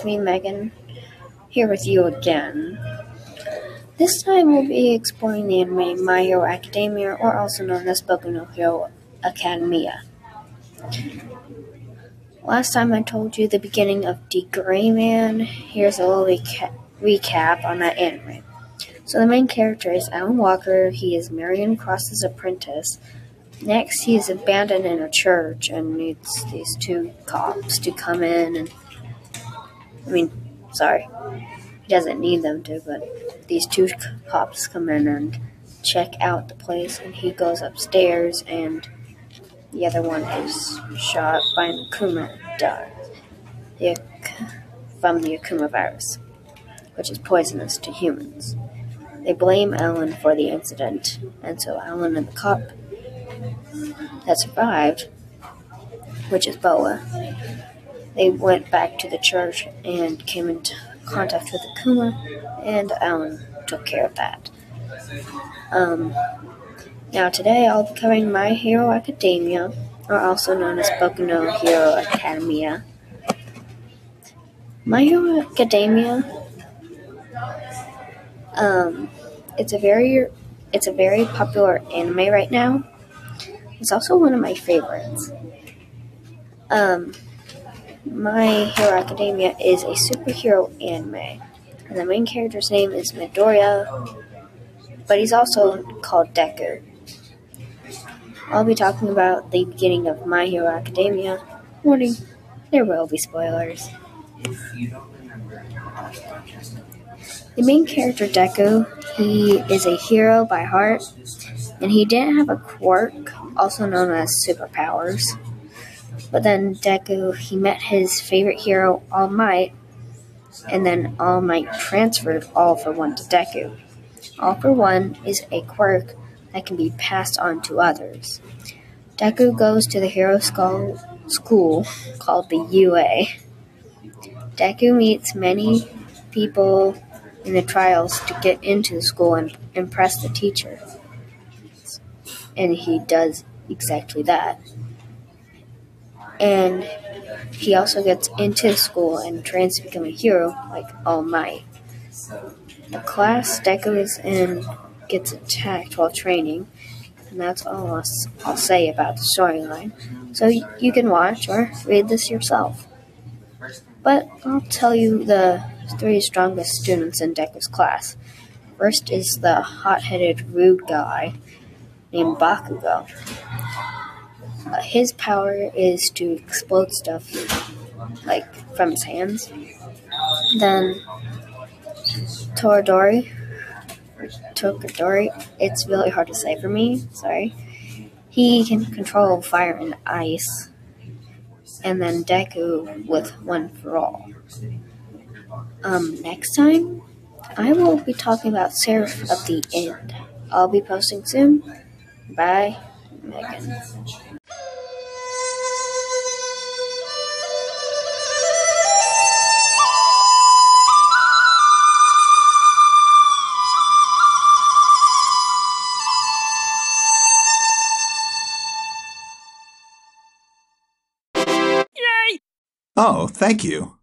it's me, Megan, here with you again. This time we'll be exploring the anime My Hero Academia, or also known as Boku no Hero Academia. Last time I told you the beginning of D.Gray-man. Here's a little reca- recap on that anime. So the main character is Allen Walker. He is Marian Cross's apprentice. Next, he is abandoned in a church and needs these two cops to come in and. I mean, sorry, he doesn't need them to, but these two cops come in and check out the place, and he goes upstairs, and the other one is shot by an Akuma the, from the Akuma virus, which is poisonous to humans. They blame Allen for the incident, and so Allen and the cop that survived, which is Boa, they went back to the church and came into contact with Akuma, and Allen took care of that. Um, now today I'll be covering My Hero Academia, or also known as Boku no Hero Academia. My Hero Academia, um, it's a very, it's a very popular anime right now. It's also one of my favorites. Um, My Hero Academia is a superhero anime, and the main character's name is Midoriya, but he's also called Deku. I'll be talking about the beginning of My Hero Academia. Warning, there will be spoilers. The main character, Deku, he is a hero by heart, and he didn't have a quirk, also known as superpowers. But then Deku, he met his favorite hero, All Might, and then All Might transferred All for One to Deku. All for One is a quirk that can be passed on to others. Deku goes to the hero school, school called the UA. Deku meets many people in the trials to get into the school and impress the teacher. And he does exactly that. And he also gets into school and trains to become a hero like All Might. The class is in gets attacked while training, and that's all I'll, say about the storyline. So you can watch or read this yourself. But I'll tell you the three strongest students in Deku's class. First is the hot headed, rude guy named Bakugo. His power is to explode stuff like from his hands. Then Toradori, or Tokadori, it's really hard to say for me, sorry. He can control fire and ice. And then Deku with One for All. Um, next time, I will be talking about Seraph of the End. I'll be posting soon. Bye, Oh, thank you.